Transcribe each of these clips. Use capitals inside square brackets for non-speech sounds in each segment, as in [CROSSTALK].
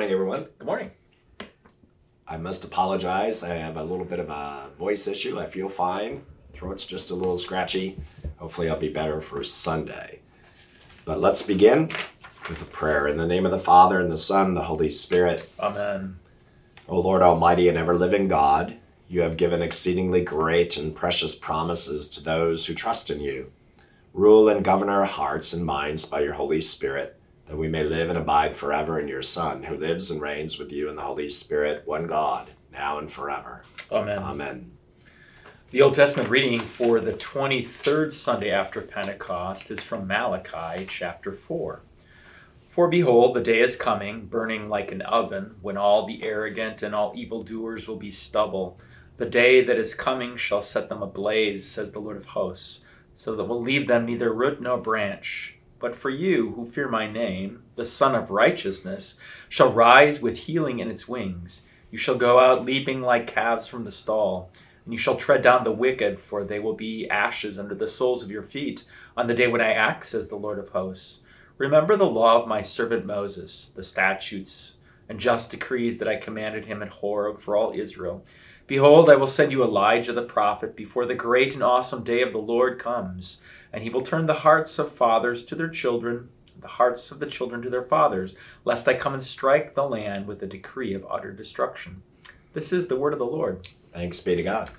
morning, everyone. Good morning. I must apologize. I have a little bit of a voice issue. I feel fine. Throat's just a little scratchy. Hopefully, I'll be better for Sunday. But let's begin with a prayer. In the name of the Father, and the Son, and the Holy Spirit. Amen. O Lord Almighty and ever living God, you have given exceedingly great and precious promises to those who trust in you. Rule and govern our hearts and minds by your Holy Spirit that we may live and abide forever in your Son, who lives and reigns with you in the Holy Spirit, one God, now and forever. Amen. Amen. The Old Testament reading for the 23rd Sunday after Pentecost is from Malachi chapter 4. For behold, the day is coming, burning like an oven, when all the arrogant and all evildoers will be stubble. The day that is coming shall set them ablaze, says the Lord of hosts, so that will leave them neither root nor branch. But for you who fear my name, the Son of Righteousness shall rise with healing in its wings. You shall go out leaping like calves from the stall, and you shall tread down the wicked, for they will be ashes under the soles of your feet on the day when I act, says the Lord of hosts. Remember the law of my servant Moses, the statutes and just decrees that I commanded him at Horeb for all Israel. Behold, I will send you Elijah the prophet before the great and awesome day of the Lord comes and he will turn the hearts of fathers to their children, the hearts of the children to their fathers, lest I come and strike the land with a decree of utter destruction. This is the word of the Lord. Thanks be to God.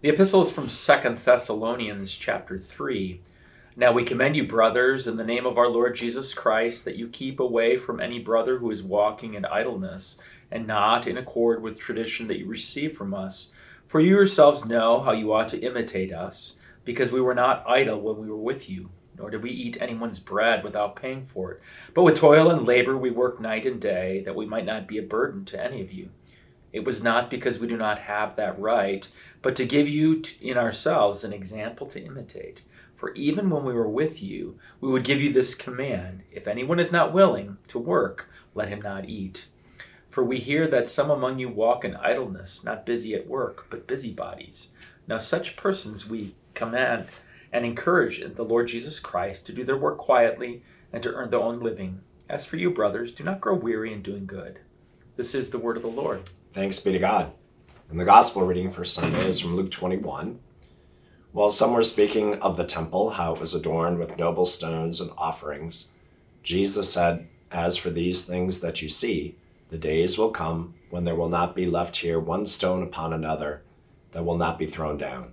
The epistle is from Second Thessalonians chapter 3. Now we commend you, brothers, in the name of our Lord Jesus Christ, that you keep away from any brother who is walking in idleness, and not in accord with tradition that you receive from us. For you yourselves know how you ought to imitate us because we were not idle when we were with you, nor did we eat anyone's bread without paying for it. But with toil and labor we worked night and day, that we might not be a burden to any of you. It was not because we do not have that right, but to give you in ourselves an example to imitate. For even when we were with you, we would give you this command If anyone is not willing to work, let him not eat. For we hear that some among you walk in idleness, not busy at work, but busybodies. Now, such persons we command and encourage the Lord Jesus Christ to do their work quietly and to earn their own living. As for you, brothers, do not grow weary in doing good. This is the word of the Lord. Thanks be to God. And the gospel reading for Sunday is from Luke 21. While some were speaking of the temple, how it was adorned with noble stones and offerings, Jesus said, As for these things that you see, the days will come when there will not be left here one stone upon another that will not be thrown down.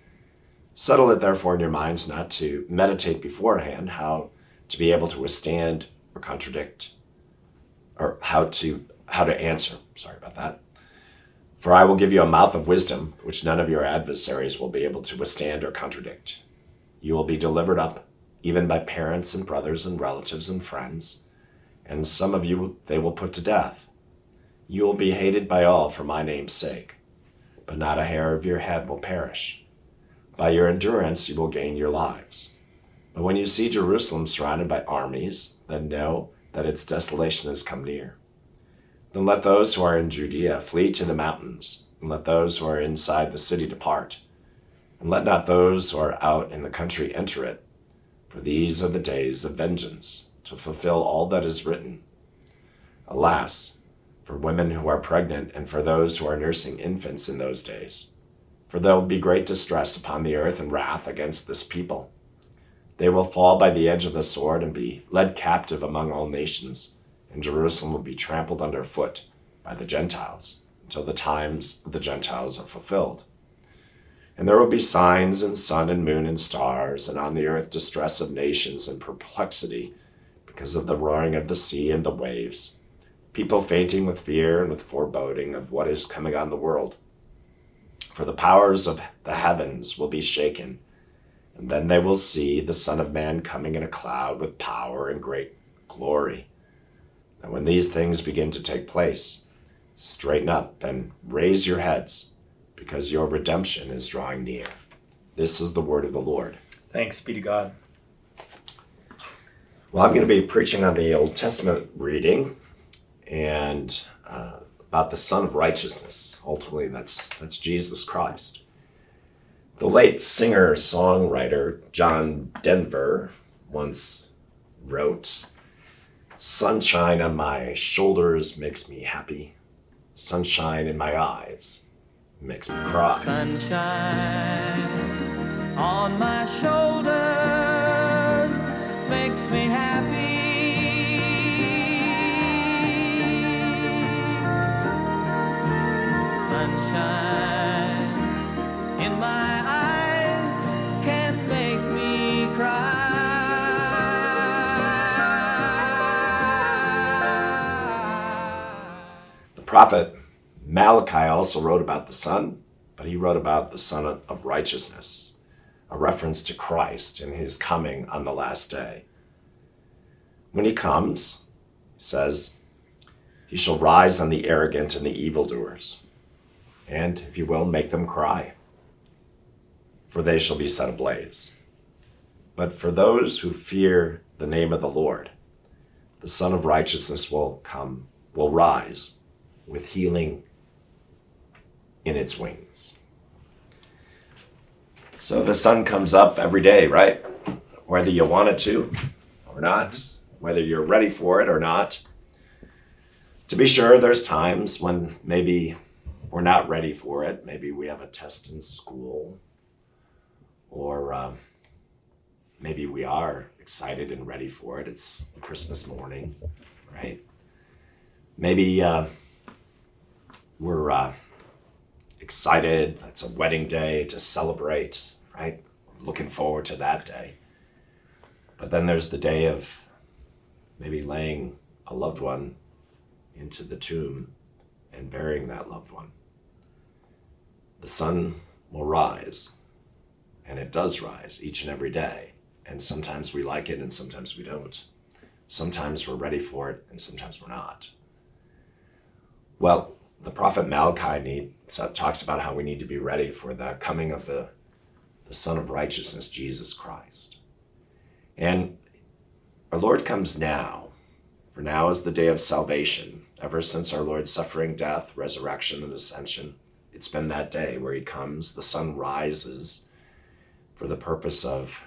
Settle it therefore in your minds not to meditate beforehand how to be able to withstand or contradict or how to how to answer. Sorry about that. For I will give you a mouth of wisdom which none of your adversaries will be able to withstand or contradict. You will be delivered up even by parents and brothers and relatives and friends, and some of you they will put to death. You will be hated by all for my name's sake, but not a hair of your head will perish. By your endurance, you will gain your lives. But when you see Jerusalem surrounded by armies, then know that its desolation has come near. Then let those who are in Judea flee to the mountains, and let those who are inside the city depart. And let not those who are out in the country enter it, for these are the days of vengeance, to fulfill all that is written. Alas, for women who are pregnant and for those who are nursing infants in those days for there will be great distress upon the earth and wrath against this people. They will fall by the edge of the sword and be led captive among all nations, and Jerusalem will be trampled underfoot by the Gentiles until the times of the Gentiles are fulfilled. And there will be signs in sun and moon and stars, and on the earth distress of nations and perplexity because of the roaring of the sea and the waves, people fainting with fear and with foreboding of what is coming on the world. For the powers of the heavens will be shaken, and then they will see the Son of Man coming in a cloud with power and great glory. And when these things begin to take place, straighten up and raise your heads, because your redemption is drawing near. This is the word of the Lord. Thanks be to God. Well, I'm going to be preaching on the Old Testament reading and uh, about the Son of Righteousness. Ultimately, that's, that's Jesus Christ. The late singer songwriter John Denver once wrote Sunshine on my shoulders makes me happy. Sunshine in my eyes makes me cry. Sunshine on my shoulders makes me happy. The prophet Malachi also wrote about the Son, but he wrote about the Son of Righteousness, a reference to Christ and his coming on the last day. When he comes, he says, he shall rise on the arrogant and the evildoers, and, if you will, make them cry, for they shall be set ablaze. But for those who fear the name of the Lord, the Son of Righteousness will come, will rise with healing in its wings. So the sun comes up every day, right? Whether you want it to or not, whether you're ready for it or not. To be sure, there's times when maybe we're not ready for it. Maybe we have a test in school, or um, maybe we are excited and ready for it. It's Christmas morning, right? Maybe uh, we're uh, excited. It's a wedding day to celebrate, right? Looking forward to that day. But then there's the day of maybe laying a loved one into the tomb and burying that loved one. The sun will rise, and it does rise each and every day. And sometimes we like it, and sometimes we don't. Sometimes we're ready for it, and sometimes we're not. Well, the prophet Malachi need, uh, talks about how we need to be ready for the coming of the, the Son of Righteousness, Jesus Christ. And our Lord comes now, for now is the day of salvation. Ever since our Lord's suffering, death, resurrection, and ascension, it's been that day where he comes, the sun rises for the purpose of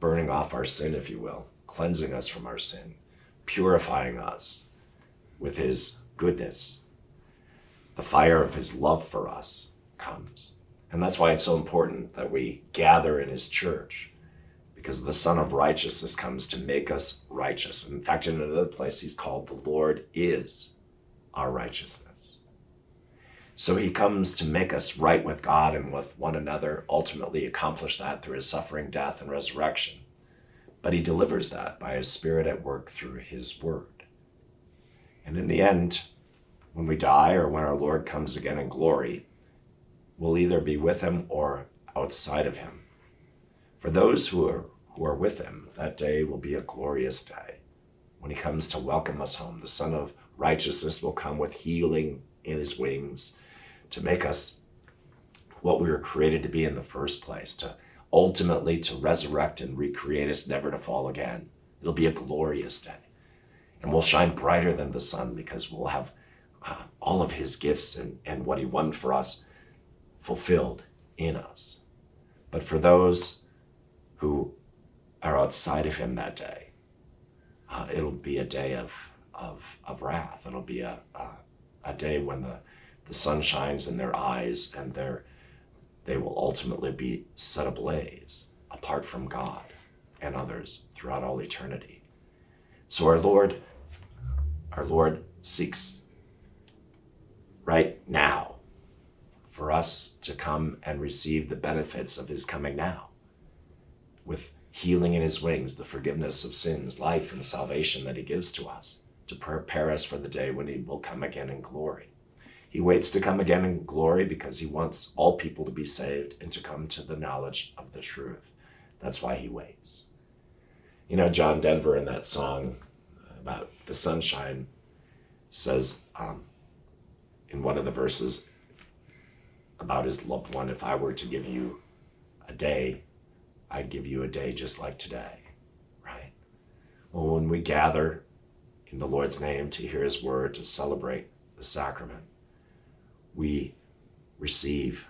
burning off our sin, if you will, cleansing us from our sin, purifying us with his goodness the fire of his love for us comes. And that's why it's so important that we gather in his church, because the Son of Righteousness comes to make us righteous. In fact, in another place, he's called the Lord is our righteousness. So he comes to make us right with God and with one another, ultimately accomplish that through his suffering, death, and resurrection. But he delivers that by his Spirit at work through his word. And in the end, when we die or when our Lord comes again in glory, we'll either be with him or outside of him. For those who are, who are with him, that day will be a glorious day. When he comes to welcome us home, the Son of Righteousness will come with healing in his wings to make us what we were created to be in the first place, to ultimately to resurrect and recreate us never to fall again. It'll be a glorious day. And we'll shine brighter than the sun because we'll have uh, all of his gifts and, and what he won for us fulfilled in us. But for those who are outside of him that day, uh, it'll be a day of, of, of wrath. It'll be a, a, a day when the, the sun shines in their eyes and they they will ultimately be set ablaze apart from God and others throughout all eternity. So our Lord, our Lord seeks right now for us us to come and receive the benefits of his coming now with healing in his wings, the forgiveness of sins, life, and salvation that he gives to us to prepare us for the day when he will come again in glory. He waits to come again in glory because he wants all people to be saved and to come to the knowledge of the truth. That's why he waits. You know, John Denver in that song about the sunshine says um, in one of the verses about his loved one if I were to give you a day, I'd give you a day just like today, right? Well, when we gather in the Lord's name to hear his word, to celebrate the sacrament, we receive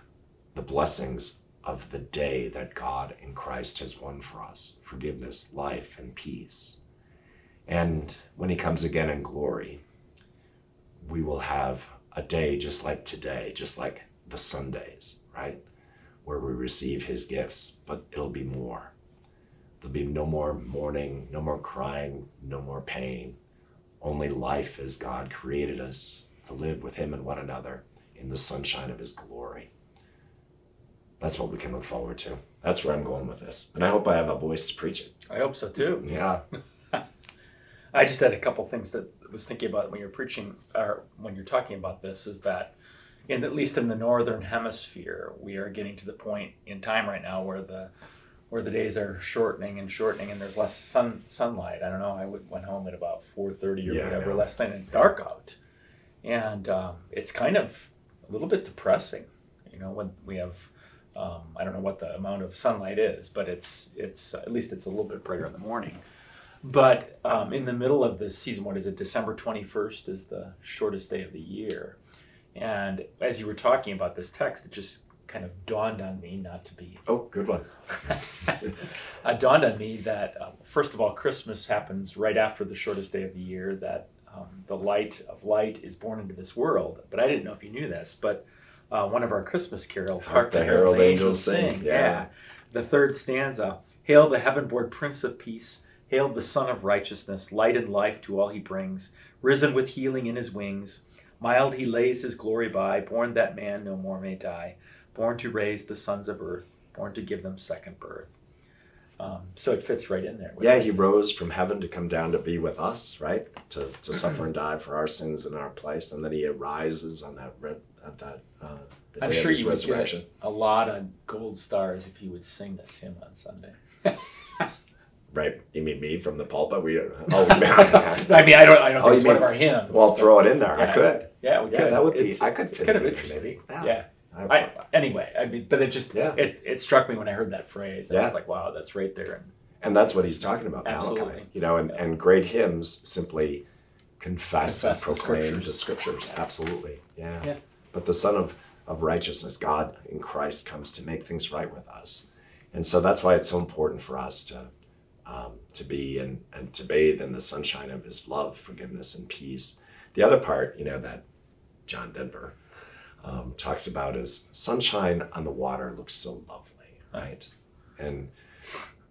the blessings of the day that God in Christ has won for us forgiveness, life, and peace. And when he comes again in glory, we will have a day just like today, just like the Sundays, right? Where we receive his gifts, but it'll be more. There'll be no more mourning, no more crying, no more pain. Only life as God created us to live with him and one another in the sunshine of his glory. That's what we can look forward to. That's where I'm going with this. And I hope I have a voice to preach it. I hope so too. Yeah. [LAUGHS] I just had a couple things that I was thinking about when you're preaching or when you're talking about this is that in at least in the northern hemisphere, we are getting to the point in time right now where the where the days are shortening and shortening and there's less sun sunlight. I don't know. I went home at about 4:30 or Yeah, whatever last night, and it's dark out, and um, it's kind of a little bit depressing. You know, when we have um, I don't know what the amount of sunlight is, but it's it's at least it's a little bit brighter in the morning. But um, in the middle of the season, what is it? December 21st is the shortest day of the year. And as you were talking about this text, it just kind of dawned on me not to be. Oh, good one. [LAUGHS] it dawned on me that, um, first of all, Christmas happens right after the shortest day of the year, that um, the light of light is born into this world. But I didn't know if you knew this, but uh, one of our Christmas carols, Hark the Herald Angels Sing, Yeah. yeah. The third stanza Hail the heaven born Prince of Peace, hail the Son of Righteousness, light and life to all he brings, risen with healing in his wings. Mild he lays his glory by, born that man no more may die, born to raise the sons of earth, born to give them second birth. Um, so it fits right in there. Yeah, it. he rose from heaven to come down to be with us, right? To, to suffer and die for our sins in our place, and then he arises on that re- at that uh, the I'm day sure of his you would resurrection. get a lot of gold stars if you would sing this hymn on Sunday. [LAUGHS] Right? You mean me from the pulpit? We [LAUGHS] oh I mean, I don't. I don't Oh, think you it's one mean- of our hymns. well, throw it in there. I could. Yeah, we Yeah, could. that would be. It's- I could it's fit kind it of in, interesting. maybe. Yeah. I- I, anyway, I mean, but it just Yeah. it, it struck me when I heard that phrase. I Yeah. was like, wow, that's right there. And and that's what he's talking about, Absolutely. Malachi. You know, and, and great hymns simply confess, Confess and the proclaim the scriptures. scriptures. Absolutely. Yeah. Yeah. But the Son of, of righteousness, God in Christ, comes to make things right with us. And so that's why it's so important for us to um, to be and, and to bathe in the sunshine of his love, forgiveness, and peace. The other part, you know, that John Denver um, talks about is sunshine on the water looks so lovely, right? And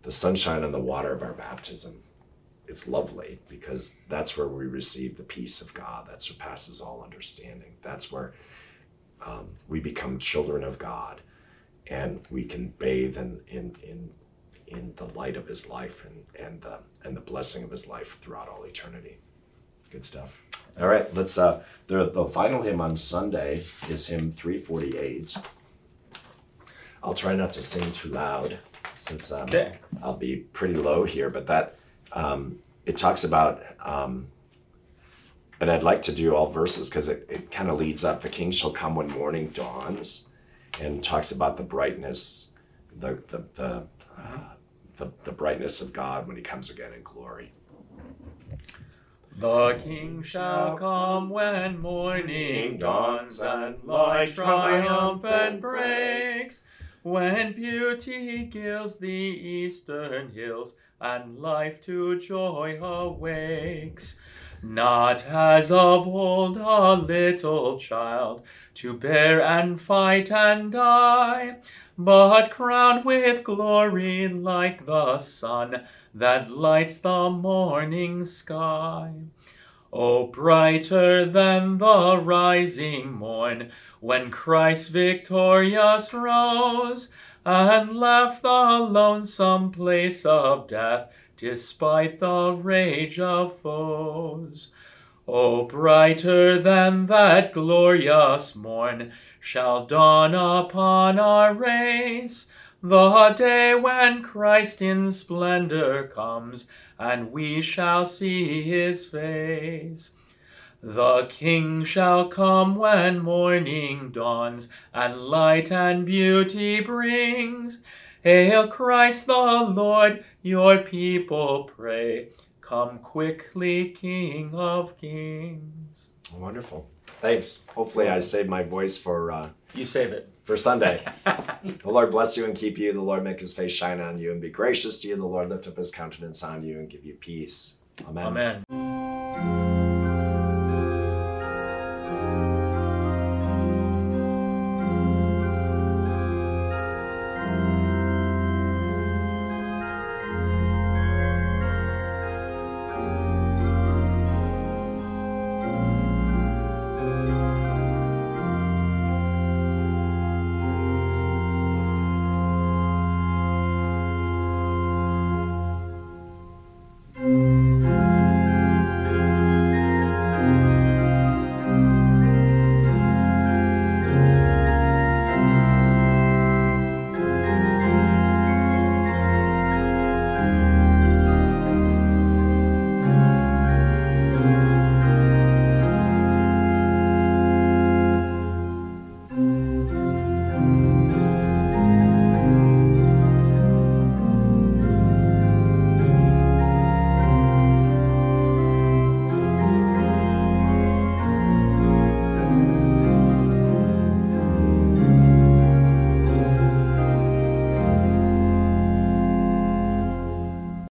the sunshine on the water of our baptism, it's lovely because that's where we receive the peace of God that surpasses all understanding. That's where um, we become children of God and we can bathe in, in, in, in the light of his life and, and, the, and the blessing of his life throughout all eternity. Good stuff. All right, let's. Uh, the the final hymn on Sunday is hymn three forty eight. I'll try not to sing too loud, since um, Okay. I'll be pretty low here. But that um, it talks about, um, and I'd like to do all verses because it, it kind of leads up. The King shall come when morning dawns, and talks about the brightness, the the the, uh, the, the brightness of God when He comes again in glory. The King shall come when morning dawns and light triumphant breaks, when beauty gilds the eastern hills and life to joy awakes. Not as of old a little child to bear and fight and die, but crowned with glory like the sun that lights the morning sky. O brighter than the rising morn, when Christ victorious rose, and left the lonesome place of death, despite the rage of foes. O brighter than that glorious morn shall dawn upon our race, the day when Christ in splendor comes, and we shall see his face. The King shall come when morning dawns, and light and beauty brings. Hail Christ the Lord, your people pray. Come quickly, King of kings. Wonderful. Thanks. Hopefully, I saved my voice for uh, You save it. For Sunday. [LAUGHS] the Lord bless you and keep you. The Lord make his face shine on you and be gracious to you. The Lord lift up his countenance on you and give you peace. Amen. Amen.